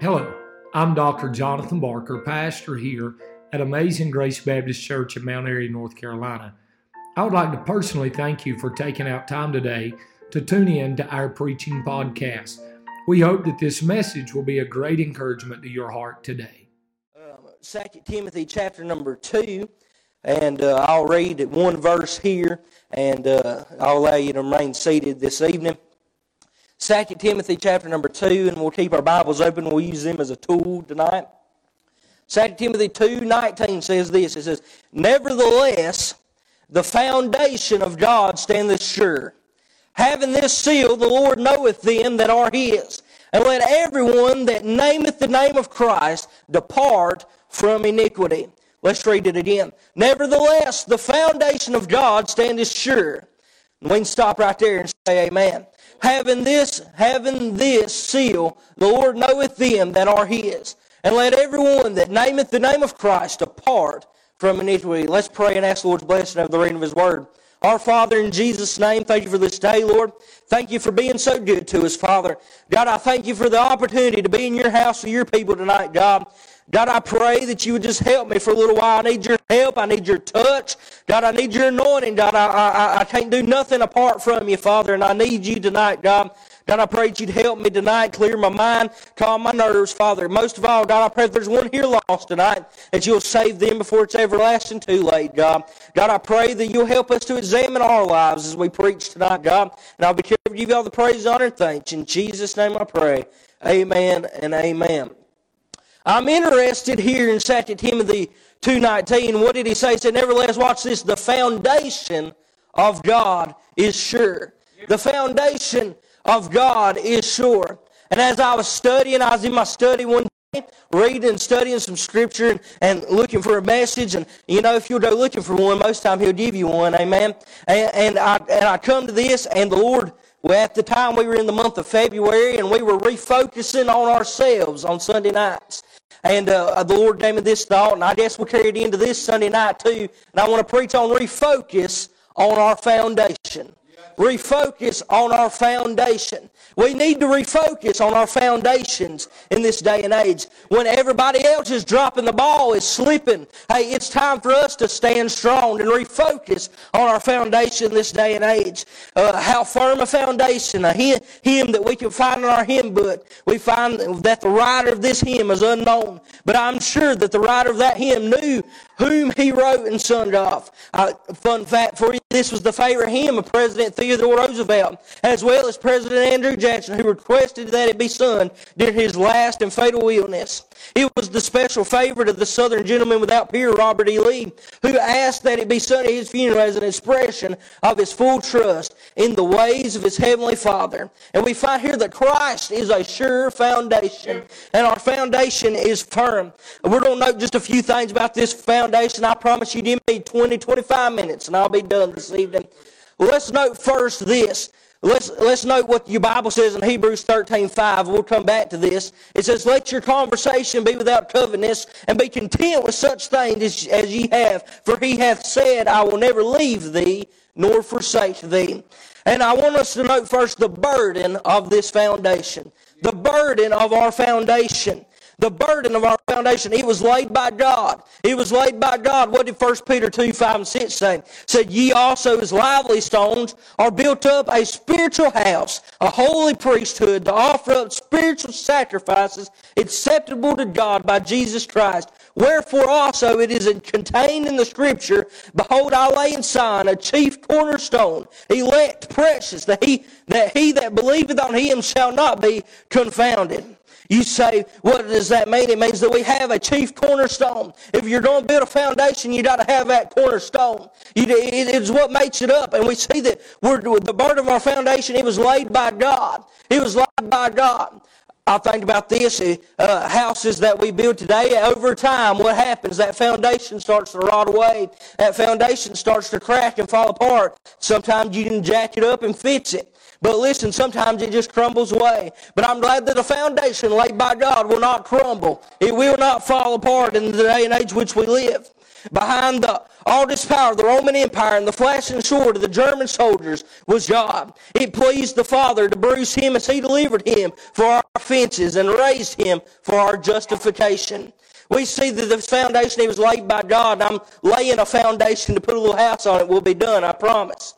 Hello, I'm Dr. Jonathan Barker, pastor here at Amazing Grace Baptist Church in Mount Airy, North Carolina. I would like to personally thank you for taking out time today to tune in to our preaching podcast. We hope that this message will be a great encouragement to your heart today. Um, Second Timothy chapter number 2, and uh, I'll read one verse here, and uh, I'll allow you to remain seated this evening. 2 Timothy chapter number 2, and we'll keep our Bibles open. We'll use them as a tool tonight. 2 Timothy 2 19 says this It says, Nevertheless, the foundation of God standeth sure. Having this seal, the Lord knoweth them that are his. And let everyone that nameth the name of Christ depart from iniquity. Let's read it again. Nevertheless, the foundation of God standeth sure. And we can stop right there and say amen having this, having this seal, the Lord knoweth them that are his. And let everyone that nameth the name of Christ depart from iniquity. Let's pray and ask the Lord's blessing of the reading of his word. Our Father, in Jesus' name, thank you for this day, Lord. Thank you for being so good to us, Father. God, I thank you for the opportunity to be in your house with your people tonight, God. God, I pray that you would just help me for a little while. I need your help. I need your touch. God, I need your anointing. God, I, I, I can't do nothing apart from you, Father, and I need you tonight, God. God, I pray that you'd help me tonight, clear my mind, calm my nerves, Father. Most of all, God, I pray if there's one here lost tonight, that you'll save them before it's everlasting too late, God. God, I pray that you'll help us to examine our lives as we preach tonight, God. And I'll be careful to give you all the praise, honor, and thanks. In Jesus' name I pray. Amen and amen. I'm interested here in 2 Timothy 2.19. What did he say? He said, Nevertheless, watch this. The foundation of God is sure. The foundation of God is sure. And as I was studying, I was in my study one day, reading and studying some scripture and, and looking for a message. And, you know, if you'll go looking for one, most time he'll give you one. Amen. And, and, I, and I come to this, and the Lord well, at the time we were in the month of February and we were refocusing on ourselves on Sunday nights. And uh, the Lord gave me this thought, and I guess we'll carry it into this Sunday night too. And I want to preach on refocus on our foundation. Refocus on our foundation. We need to refocus on our foundations in this day and age. When everybody else is dropping the ball, is slipping, hey, it's time for us to stand strong and refocus on our foundation this day and age. Uh, how firm a foundation, a hymn, hymn that we can find in our hymn book. We find that the writer of this hymn is unknown, but I'm sure that the writer of that hymn knew whom he wrote and sung off. Uh, fun fact for you, this was the favorite hymn of President Theodore Roosevelt, as well as President Andrew Jackson, who requested that it be sung during his last and fatal illness. It was the special favorite of the Southern gentleman without peer, Robert E. Lee, who asked that it be sung at his funeral as an expression of his full trust in the ways of his heavenly Father. And we find here that Christ is a sure foundation, and our foundation is firm. We're going to note just a few things about this foundation. I promise you, give me 20, 25 minutes, and I'll be done this evening. Let's note first this Let's, let's note what your Bible says in Hebrews 13 5. We'll come back to this. It says, Let your conversation be without covetousness, and be content with such things as, as ye have. For he hath said, I will never leave thee, nor forsake thee. And I want us to note first the burden of this foundation. The burden of our foundation the burden of our foundation. It was laid by God. It was laid by God. What did 1 Peter 2, 5 and 6 say? It said, Ye also as lively stones are built up a spiritual house, a holy priesthood to offer up spiritual sacrifices acceptable to God by Jesus Christ. Wherefore also it is contained in the scripture, Behold, I lay in Zion a chief cornerstone, elect, precious, that he that, he that believeth on him shall not be confounded. You say, what does that mean? It means that we have a chief cornerstone. If you're going to build a foundation, you got to have that cornerstone. it is what makes it up. And we see that we're, the burden of our foundation, it was laid by God. It was laid by God. I think about this uh, houses that we build today. Over time, what happens? That foundation starts to rot away. That foundation starts to crack and fall apart. Sometimes you can jack it up and fix it. But listen, sometimes it just crumbles away. But I'm glad that the foundation laid by God will not crumble. It will not fall apart in the day and age which we live. Behind the, all this power the Roman Empire and the flashing sword of the German soldiers was God. It pleased the Father to bruise him as he delivered him for our offenses and raised him for our justification. We see that the foundation he was laid by God. I'm laying a foundation to put a little house on it. Will be done, I promise.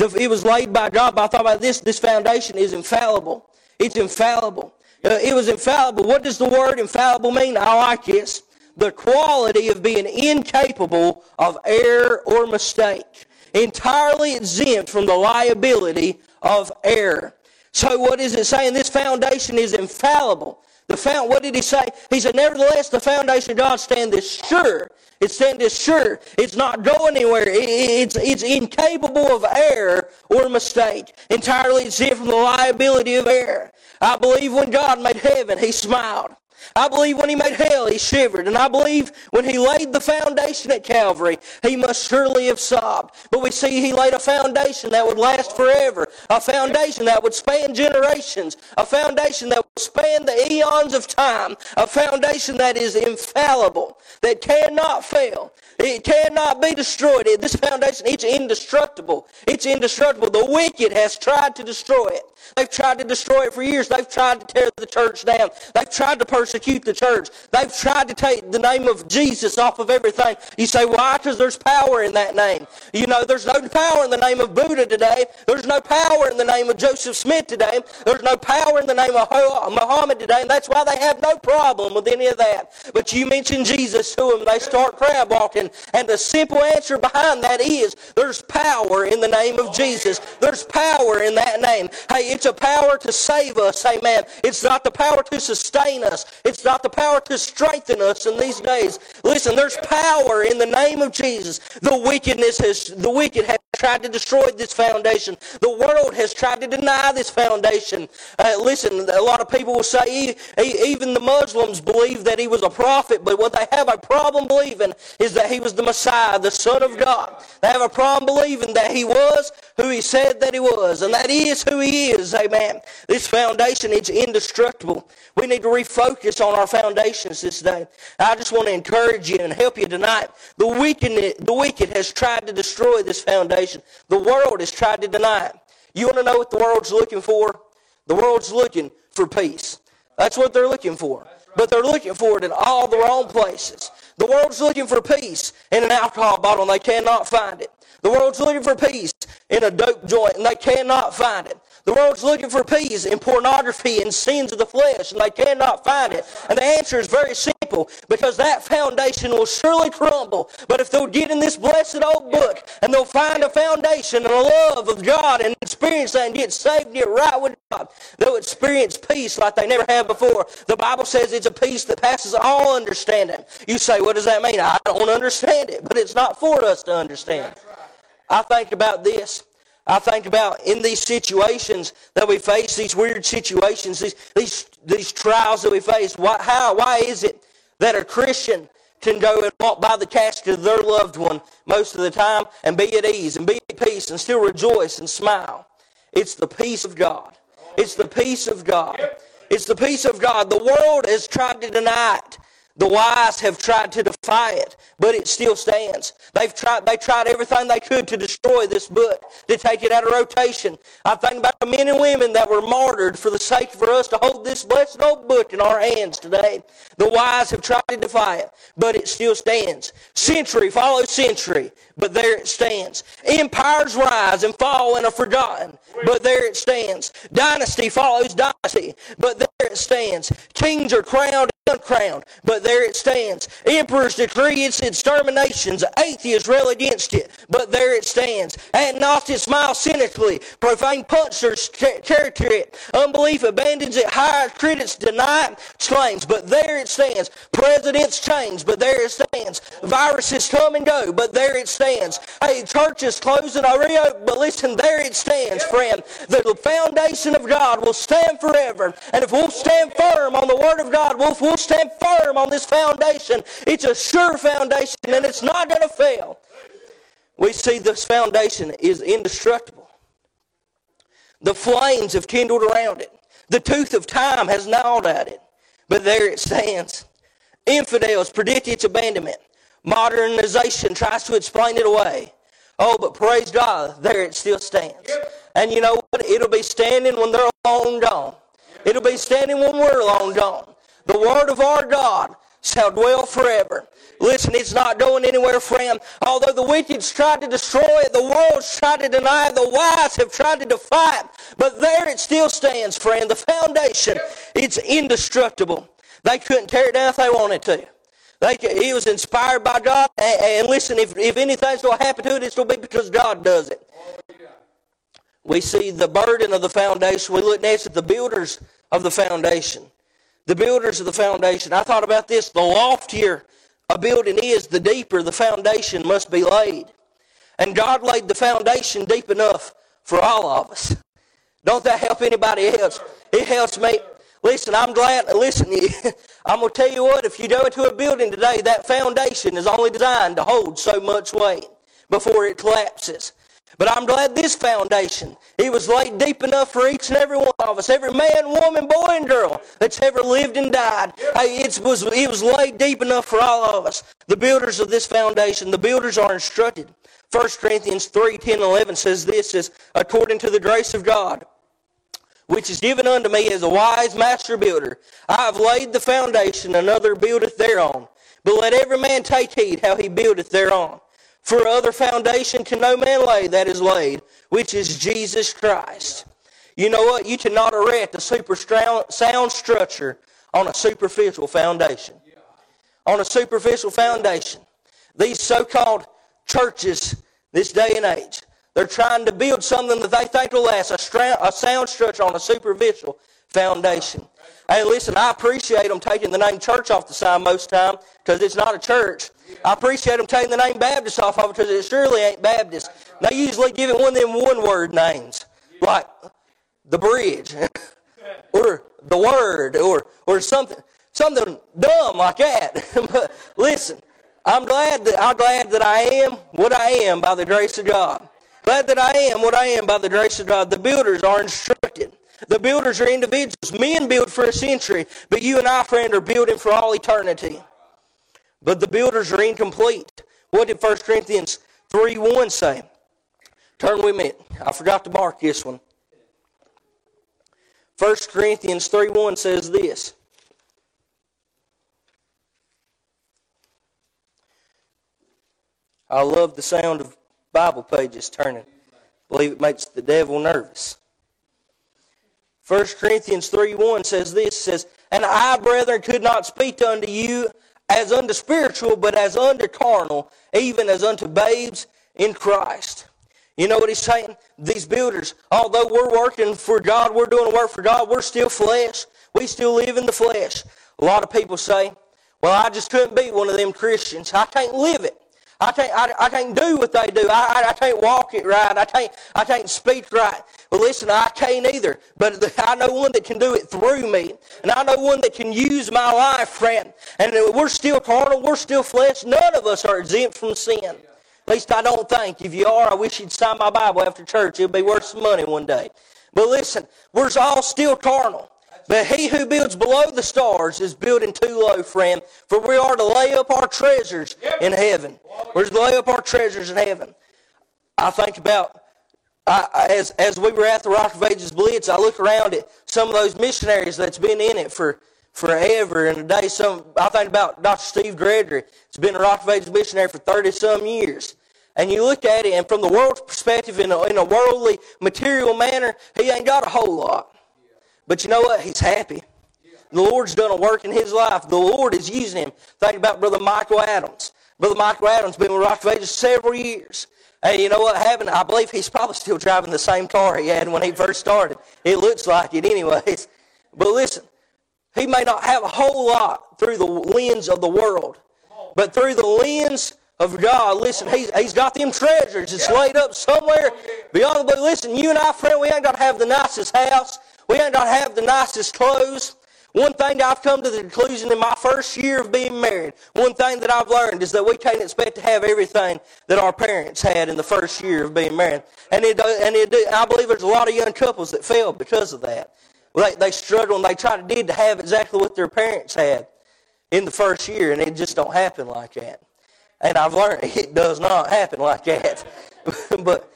It was laid by God, but I thought about this. This foundation is infallible. It's infallible. Uh, it was infallible. What does the word infallible mean? I like this. The quality of being incapable of error or mistake. Entirely exempt from the liability of error. So what is it saying? This foundation is infallible. The found, what did he say? He said, nevertheless, the foundation of God standeth sure. It standeth sure. It's not going anywhere. it's, it's incapable of error or mistake. Entirely exempt from the liability of error. I believe when God made heaven, he smiled. I believe when he made hell, he shivered. And I believe when he laid the foundation at Calvary, he must surely have sobbed. But we see he laid a foundation that would last forever, a foundation that would span generations, a foundation that would span the eons of time, a foundation that is infallible, that cannot fail. It cannot be destroyed. This foundation, it's indestructible. It's indestructible. The wicked has tried to destroy it. They've tried to destroy it for years. They've tried to tear the church down. They've tried to persecute the church. They've tried to take the name of Jesus off of everything. You say, why? Because there's power in that name. You know, there's no power in the name of Buddha today. There's no power in the name of Joseph Smith today. There's no power in the name of Muhammad today. And that's why they have no problem with any of that. But you mention Jesus to them, they start crab walking. And the simple answer behind that is there's power in the name of Jesus. There's power in that name. Hey, it's a power to save us, amen. It's not the power to sustain us. It's not the power to strengthen us in these days. Listen, there's power in the name of Jesus. The wickedness has, the wicked have tried to destroy this foundation. The world has tried to deny this foundation. Uh, listen, a lot of people will say even the Muslims believe that he was a prophet, but what they have a problem believing is that he was the Messiah, the Son of God. They have a problem believing that he was who he said that he was, and that is who he is. Amen. This foundation is indestructible. We need to refocus on our foundations this day. I just want to encourage you and help you tonight. The wicked, the wicked has tried to destroy this foundation. The world has tried to deny it. You want to know what the world's looking for? The world's looking for peace. That's what they're looking for. But they're looking for it in all the wrong places. The world's looking for peace in an alcohol bottle and they cannot find it. The world's looking for peace in a dope joint and they cannot find it. The world's looking for peace in pornography and sins of the flesh, and they cannot find it. And the answer is very simple because that foundation will surely crumble. But if they'll get in this blessed old book and they'll find a foundation and a love of God and experience that and get saved and get right with God, they'll experience peace like they never have before. The Bible says it's a peace that passes all understanding. You say, what does that mean? I don't understand it, but it's not for us to understand. I think about this. I think about in these situations that we face, these weird situations, these, these, these trials that we face, why, how, why is it that a Christian can go and walk by the casket of their loved one most of the time and be at ease and be at peace and still rejoice and smile? It's the peace of God. It's the peace of God. It's the peace of God. The world has tried to deny it. The wise have tried to defy it, but it still stands. They've tried, they tried everything they could to destroy this book, to take it out of rotation. I think about the men and women that were martyred for the sake for us to hold this blessed old book in our hands today. The wise have tried to defy it, but it still stands. Century follows century, but there it stands. Empires rise and fall and are forgotten, but there it stands. Dynasty follows dynasty, but there it stands. Kings are crowned uncrowned, but there it stands. Emperors decree its exterminations. Atheists rail against it, but there it stands. Agnostics smile cynically. Profane punchers character it. Unbelief abandons it. Higher critics deny it. Claims, but there it stands. Presidents change, but there it stands. Viruses come and go, but there it stands. Hey, churches close and reopen, but listen, there it stands, friend. The foundation of God will stand forever. And if we'll stand firm on the Word of God, we'll, we'll stand firm on this foundation. It's a sure foundation and it's not going to fail. We see this foundation is indestructible. The flames have kindled around it. The tooth of time has gnawed at it. But there it stands. Infidels predict its abandonment. Modernization tries to explain it away. Oh, but praise God, there it still stands. And you know what? It'll be standing when they're long gone. It'll be standing when we're long gone. The word of our God shall dwell forever. Listen, it's not going anywhere, friend. Although the wicked tried to destroy it, the world's tried to deny it, the wise have tried to defy it. But there it still stands, friend. The foundation, it's indestructible. They couldn't tear it down if they wanted to. They, he was inspired by God. And, and listen, if, if anything's going to happen to it, it's going to be because God does it. We see the burden of the foundation. We look next at the builders of the foundation. The builders of the foundation. I thought about this. The loftier a building is, the deeper the foundation must be laid. And God laid the foundation deep enough for all of us. Don't that help anybody else? It helps me. Listen, I'm glad. Listen, I'm going to tell you what, if you go into a building today, that foundation is only designed to hold so much weight before it collapses. But I'm glad this foundation, it was laid deep enough for each and every one of us, every man, woman, boy, and girl that's ever lived and died. It was, it was laid deep enough for all of us. The builders of this foundation, the builders are instructed. 1 Corinthians 3, 10, 11 says this, is, according to the grace of God, which is given unto me as a wise master builder. I have laid the foundation, another buildeth thereon. But let every man take heed how he buildeth thereon. For other foundation can no man lay that is laid, which is Jesus Christ. You know what? You cannot erect a super sound structure on a superficial foundation. On a superficial foundation. These so-called churches this day and age, they're trying to build something that they think will last, a, stra- a sound structure on a superficial foundation. Hey, listen, I appreciate them taking the name church off the sign most time because it's not a church. I appreciate them taking the name Baptist off of it because it surely ain't Baptist. They usually give it one of them one-word names, like the bridge, or the word, or or something something dumb like that. but listen, I'm glad that I'm glad that I am what I am by the grace of God. Glad that I am what I am by the grace of God. The builders are instructed. The builders are individuals. Men build for a century, but you and I, friend, are building for all eternity. But the builders are incomplete. What did 1 Corinthians 3 1 say? Turn with me. I forgot to mark this one. 1 Corinthians 3 1 says this. I love the sound of Bible pages turning. I believe it makes the devil nervous. 1 Corinthians 3 1 says this says, And I, brethren, could not speak unto you as unto spiritual, but as unto carnal, even as unto babes in Christ. You know what he's saying? These builders, although we're working for God, we're doing work for God, we're still flesh. We still live in the flesh. A lot of people say, well, I just couldn't be one of them Christians. I can't live it. I can't, I, I can't do what they do. I, I, I can't walk it right. I can't, I can't speak right. Well, listen, I can't either. But the, I know one that can do it through me. And I know one that can use my life, friend. And we're still carnal. We're still flesh. None of us are exempt from sin. At least I don't think. If you are, I wish you'd sign my Bible after church. It'll be worth some money one day. But listen, we're all still carnal. But he who builds below the stars is building too low, friend. For we are to lay up our treasures in heaven. We're to lay up our treasures in heaven. I think about I, as as we were at the Rock of Ages Blitz, I look around at some of those missionaries that's been in it for forever and a day. Some I think about Dr. Steve Gregory. He's been a Rock of Ages missionary for thirty some years. And you look at it, and from the world's perspective, in a, in a worldly, material manner, he ain't got a whole lot. But you know what? He's happy. The Lord's done a work in his life. The Lord is using him. Think about Brother Michael Adams. Brother Michael Adams been with Rock Ages several years. Hey, you know what happened? I believe he's probably still driving the same car he had when he first started. It looks like it anyways. But listen, he may not have a whole lot through the lens of the world. But through the lens of God, listen, he's, he's got them treasures. It's laid up somewhere beyond the blue. Listen, you and I, friend, we ain't got to have the nicest house. We ain't got to have the nicest clothes. One thing I've come to the conclusion in my first year of being married, one thing that I've learned is that we can't expect to have everything that our parents had in the first year of being married. And, it, and it, I believe there's a lot of young couples that fail because of that. They, they struggle and they try to did to have exactly what their parents had in the first year, and it just don't happen like that. And I've learned it does not happen like that. but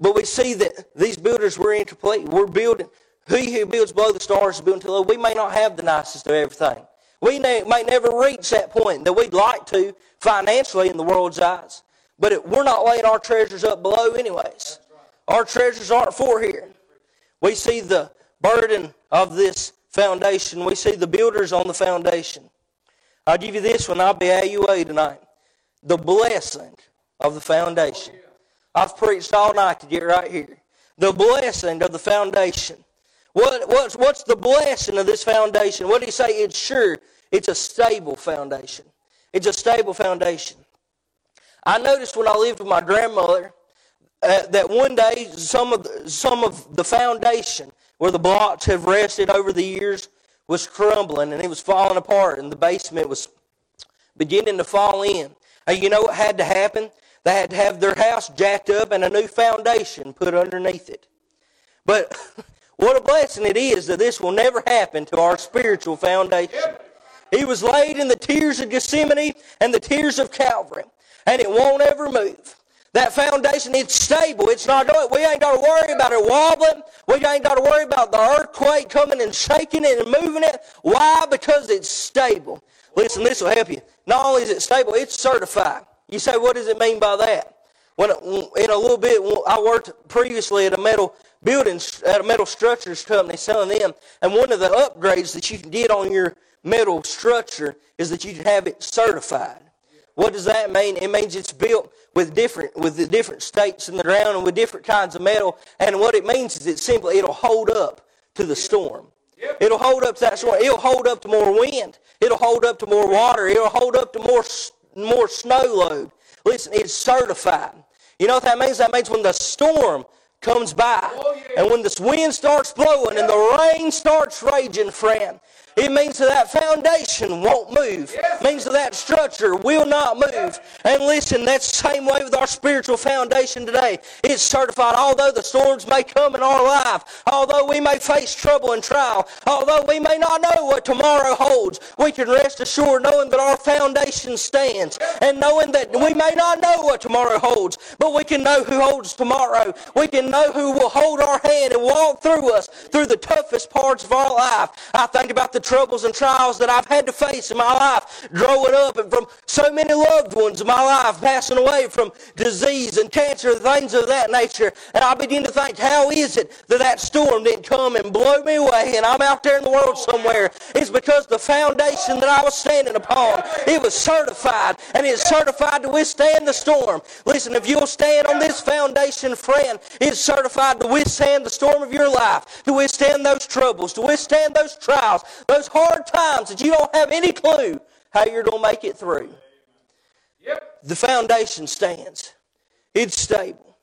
but we see that these builders were interplay. We're building. He who builds below the stars is building to low. We may not have the nicest of everything. We may never reach that point that we'd like to financially in the world's eyes. But it, we're not laying our treasures up below, anyways. Our treasures aren't for here. We see the burden of this foundation. We see the builders on the foundation. I'll give you this one. I'll be AUA tonight. The blessing of the foundation. I've preached all night to get right here. The blessing of the foundation. What, what's, what's the blessing of this foundation? What do you say? It's sure. It's a stable foundation. It's a stable foundation. I noticed when I lived with my grandmother uh, that one day some of the, some of the foundation where the blocks have rested over the years was crumbling and it was falling apart and the basement was beginning to fall in. And you know what had to happen? They had to have their house jacked up and a new foundation put underneath it. But what a blessing it is that this will never happen to our spiritual foundation. He was laid in the tears of Gethsemane and the tears of Calvary, and it won't ever move. That foundation, it's stable. It's not going. We ain't got to worry about it wobbling. We ain't got to worry about the earthquake coming and shaking it and moving it. Why? Because it's stable. Listen, this will help you. Not only is it stable, it's certified. You say, what does it mean by that? When in a little bit, I worked previously at a metal building, a uh, metal structures company selling them, and one of the upgrades that you can get on your metal structure is that you can have it certified. What does that mean? It means it's built with different with the different stakes in the ground and with different kinds of metal. And what it means is it simply it'll hold up to the storm. It'll hold up to that storm. It'll hold up to more wind. It'll hold up to more water. It'll hold up to more more snow load. Listen, it's certified. You know what that means? That means when the storm comes by. Oh, and when this wind starts blowing and the rain starts raging, friend, it means that that foundation won't move. It means that that structure will not move. And listen, that's the same way with our spiritual foundation today. It's certified. Although the storms may come in our life, although we may face trouble and trial, although we may not know what tomorrow holds, we can rest assured knowing that our foundation stands and knowing that we may not know what tomorrow holds, but we can know who holds tomorrow. We can know who will hold our hand and walk through us through the toughest parts of our life. I think about the troubles and trials that I've had to face in my life growing up and from so many loved ones in my life passing away from disease and cancer and things of that nature. And I begin to think, how is it that that storm didn't come and blow me away and I'm out there in the world somewhere? It's because the foundation that I was standing upon, it was certified and it's certified to withstand the storm. Listen, if you'll stand on this foundation, friend, it's certified to withstand the storm of your life, to withstand those troubles, to withstand those trials, those hard times that you don't have any clue how you're going to make it through. Yep. The foundation stands. It's stable.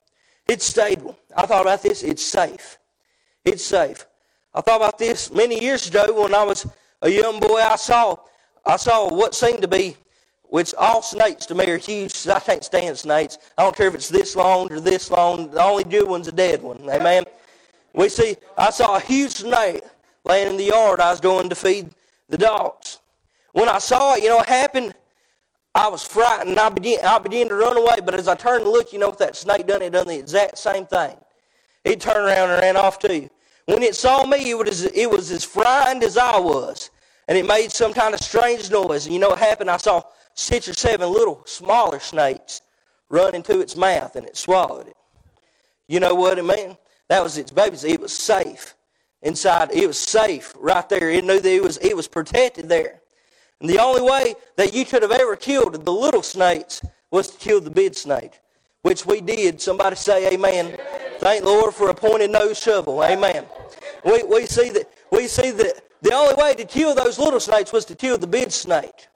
It's stable. I thought about this. It's safe. It's safe. I thought about this many years ago when I was a young boy. I saw, I saw what seemed to be, which all snakes to me are huge. I can't stand snakes. I don't care if it's this long or this long. The only good one's a dead one. Amen. We see, I saw a huge snake laying in the yard. I was going to feed the dogs. When I saw it, you know what happened? I was frightened. I began, I began to run away. But as I turned to look, you know what that snake done? It done the exact same thing. It turned around and ran off too. When it saw me, it was, it was as frightened as I was. And it made some kind of strange noise. And you know what happened? I saw six or seven little smaller snakes run into its mouth and it swallowed it. You know what it meant? That was its babies. It was safe inside. It was safe right there. It knew that it was, it was protected there. And the only way that you could have ever killed the little snakes was to kill the big snake, which we did. Somebody say amen. Thank Lord for a pointed nose shovel. Amen. We, we see that we see that the only way to kill those little snakes was to kill the big snake.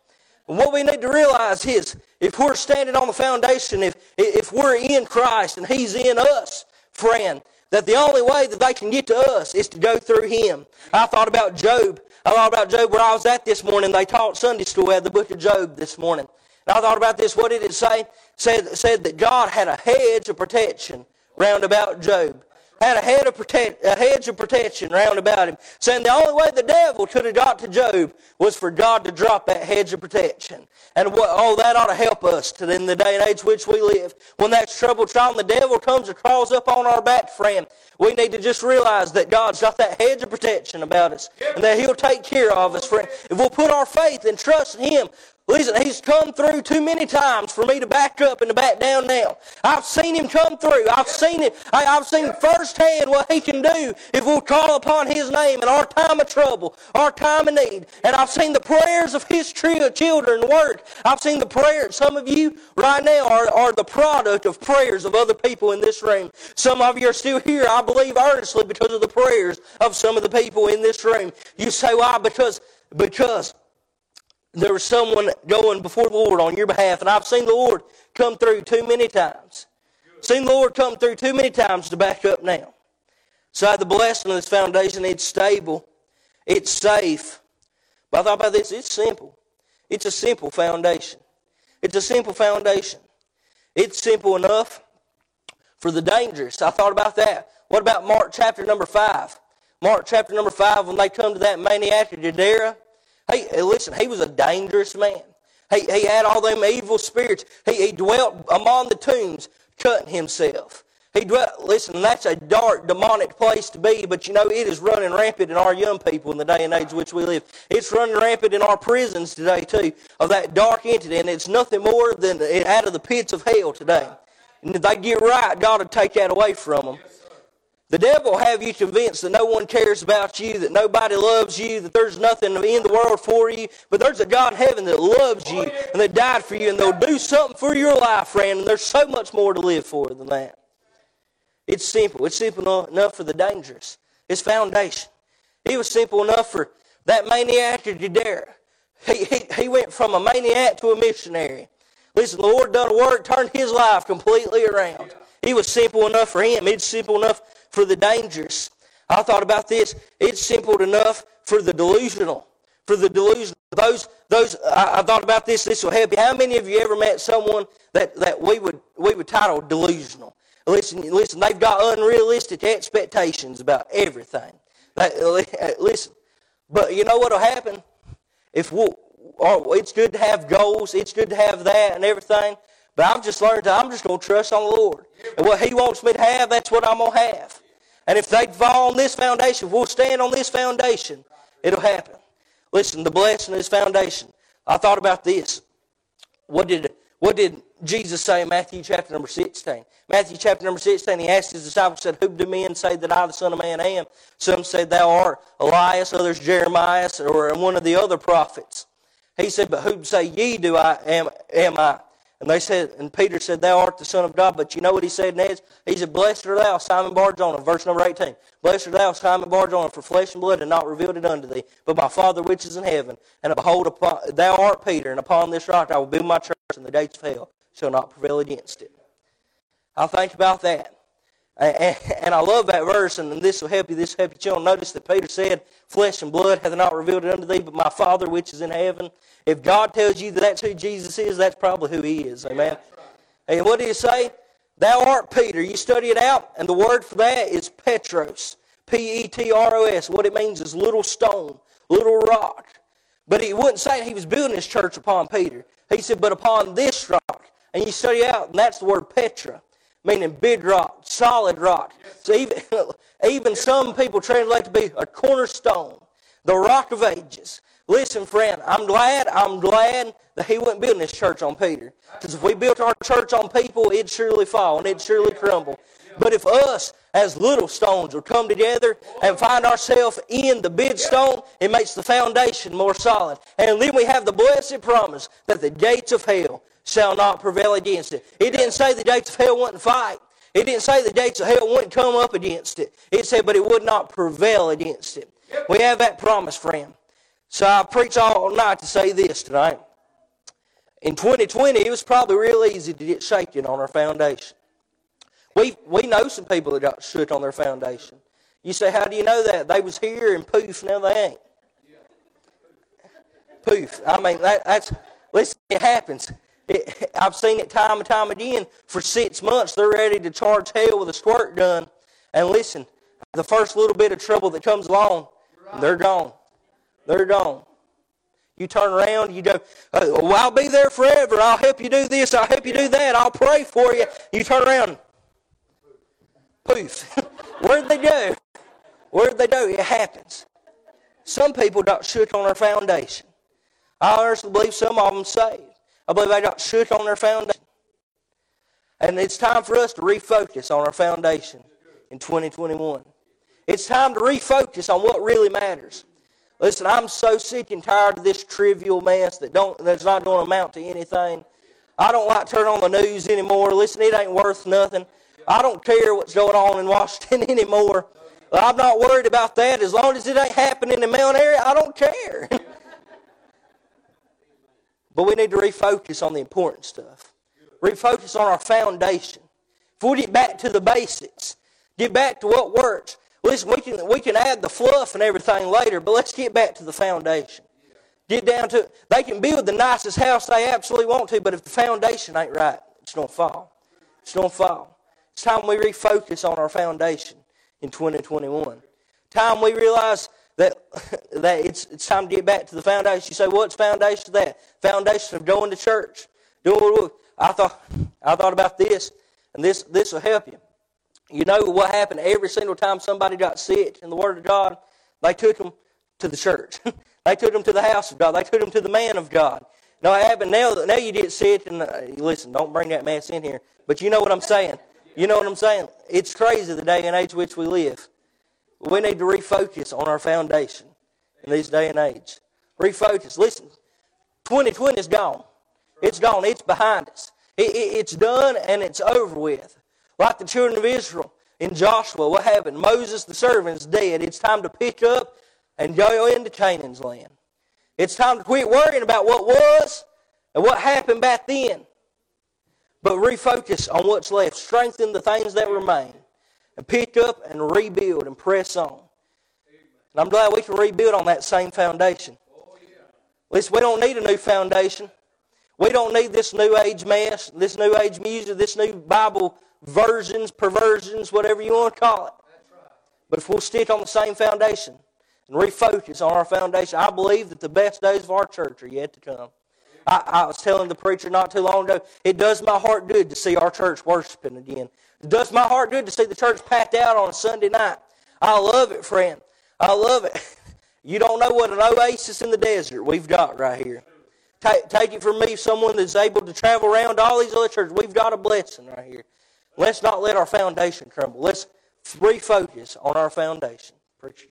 And what we need to realize is if we're standing on the foundation, if, if we're in Christ and He's in us, friend, that the only way that they can get to us is to go through him. I thought about Job. I thought about Job where I was at this morning. They taught Sunday school at the book of Job this morning. And I thought about this. What did it say? Said, said that God had a hedge of protection round about Job. Had a, head of protect, a hedge of protection round about him, saying the only way the devil could have got to Job was for God to drop that hedge of protection. And what, oh, that ought to help us in the day and age which we live. When that's trouble trial the devil comes and crawls up on our back, friend, we need to just realize that God's got that hedge of protection about us and that He'll take care of us, friend. If we'll put our faith and trust in Him, Listen, he's come through too many times for me to back up and to back down now. I've seen him come through. I've seen it. I, have seen firsthand what he can do if we'll call upon his name in our time of trouble, our time of need. And I've seen the prayers of his children work. I've seen the prayers. Some of you right now are, are the product of prayers of other people in this room. Some of you are still here, I believe earnestly, because of the prayers of some of the people in this room. You say, why? Because, because there was someone going before the Lord on your behalf, and I've seen the Lord come through too many times. Seen the Lord come through too many times to back up now. So I had the blessing of this foundation. It's stable. It's safe. But I thought about this. It's simple. It's a simple foundation. It's a simple foundation. It's simple enough for the dangerous. I thought about that. What about Mark chapter number 5? Mark chapter number 5, when they come to that maniac of Gadara, Hey, listen, he was a dangerous man. He, he had all them evil spirits. He, he dwelt among the tombs, cutting himself. He dwelt, listen, that's a dark, demonic place to be, but you know, it is running rampant in our young people in the day and age in which we live. It's running rampant in our prisons today, too, of that dark entity, and it's nothing more than out of the pits of hell today. And if they get right, God will take that away from them. The devil have you convinced that no one cares about you, that nobody loves you, that there's nothing in the world for you. But there's a God in heaven that loves you and that died for you, and they'll do something for your life, friend. And there's so much more to live for than that. It's simple. It's simple enough for the dangerous. It's foundation. It was simple enough for that maniac of Gadara. He, he, he went from a maniac to a missionary. Listen, the Lord done a work, turned his life completely around. It was simple enough for him. It's simple enough for the dangerous. I thought about this. It's simple enough for the delusional. For the delusional. Those, those, I, I thought about this. This will help you. How many of you ever met someone that, that we would, we would title delusional? Listen, listen, they've got unrealistic expectations about everything. listen, but you know what will happen? If we'll, oh, it's good to have goals, it's good to have that and everything, but I've just learned that I'm just going to trust on the Lord. And what He wants me to have, that's what I'm going to have. And if they fall on this foundation, we'll stand on this foundation, it'll happen. Listen, the blessing is foundation. I thought about this. What did, what did Jesus say in Matthew chapter number 16? Matthew chapter number 16, he asked his disciples, said, Who do men say that I, the Son of Man, am? Some said, Thou art Elias, others Jeremiah, or one of the other prophets. He said, But who say ye do I am, am I? And they said, and Peter said, Thou art the Son of God. But you know what he said next? He said, Blessed are thou, Simon Barjona, verse number 18. Blessed are thou, Simon Barjona, for flesh and blood had not revealed it unto thee, but my Father which is in heaven. And behold, upon, thou art Peter, and upon this rock I will build my church, and the gates of hell shall not prevail against it. I think about that. And I love that verse, and this will help you. This will help you. Children, notice that Peter said, "Flesh and blood hath not revealed it unto thee, but my Father which is in heaven." If God tells you that that's who Jesus is, that's probably who He is. Amen. And what do you say? Thou art Peter. You study it out, and the word for that is Petros. P E T R O S. What it means is little stone, little rock. But he wouldn't say he was building his church upon Peter. He said, but upon this rock. And you study out, and that's the word Petra meaning big rock, solid rock. So even, even some people translate to be a cornerstone, the rock of ages. Listen, friend, I'm glad, I'm glad that he wasn't building this church on Peter. Because if we built our church on people, it'd surely fall and it'd surely crumble. But if us, as little stones, would come together and find ourselves in the big stone, it makes the foundation more solid. And then we have the blessed promise that the gates of hell shall not prevail against it. It didn't say the gates of hell wouldn't fight. It didn't say the gates of hell wouldn't come up against it. It said, but it would not prevail against it. We have that promise, friend. So I preach all night to say this tonight. In 2020, it was probably real easy to get shaken on our foundation. We, we know some people that got shook on their foundation. You say, how do you know that? They was here and poof, now they ain't. Poof. I mean, that, that's, listen, it happens. It, I've seen it time and time again. For six months, they're ready to charge hell with a squirt gun. And listen, the first little bit of trouble that comes along, they're gone. They're gone. You turn around, you go, well, I'll be there forever. I'll help you do this. I'll help you do that. I'll pray for you. You turn around, poof. Where'd they go? Where'd they go? It happens. Some people got shook on their foundation. I honestly believe some of them saved. I believe they got shook on their foundation. And it's time for us to refocus on our foundation in 2021. It's time to refocus on what really matters. Listen, I'm so sick and tired of this trivial mess that don't that's not going to amount to anything. I don't like turning on the news anymore. Listen, it ain't worth nothing. I don't care what's going on in Washington anymore. I'm not worried about that. As long as it ain't happening in the Mount area, I don't care. but we need to refocus on the important stuff. Refocus on our foundation. If we get back to the basics, get back to what works. Listen, we can, we can add the fluff and everything later, but let's get back to the foundation. Get down to They can build the nicest house they absolutely want to, but if the foundation ain't right, it's going to fall. It's going to fall. It's time we refocus on our foundation in 2021. Time we realize that, that it's, it's time to get back to the foundation. You say, what's foundation of that? Foundation of going to church. Doing, I thought, I thought about this, and this, this will help you. You know what happened every single time somebody got sick in the Word of God? They took them to the church. they took them to the house of God. They took them to the man of God. Now, it happened now, now you get sick, and uh, listen, don't bring that mess in here. But you know what I'm saying. You know what I'm saying? It's crazy the day and age which we live. We need to refocus on our foundation in this day and age. Refocus. Listen, 2020 is gone. It's gone. It's behind us. It, it, it's done and it's over with. Like the children of Israel in Joshua, what happened? Moses, the servant, is dead. It's time to pick up and go into Canaan's land. It's time to quit worrying about what was and what happened back then, but refocus on what's left. Strengthen the things that remain and pick up and rebuild and press on. And I'm glad we can rebuild on that same foundation. Listen, we don't need a new foundation. We don't need this new age mess, this new age music, this new Bible versions, perversions, whatever you want to call it. But if we'll stick on the same foundation and refocus on our foundation, I believe that the best days of our church are yet to come. I, I, was telling the preacher not too long ago, it does my heart good to see our church worshiping again. It does my heart good to see the church packed out on a Sunday night. I love it, friend. I love it. You don't know what an oasis in the desert we've got right here. Take, take it from me, someone that's able to travel around all these other churches. We've got a blessing right here. Let's not let our foundation crumble. Let's refocus on our foundation. Preacher.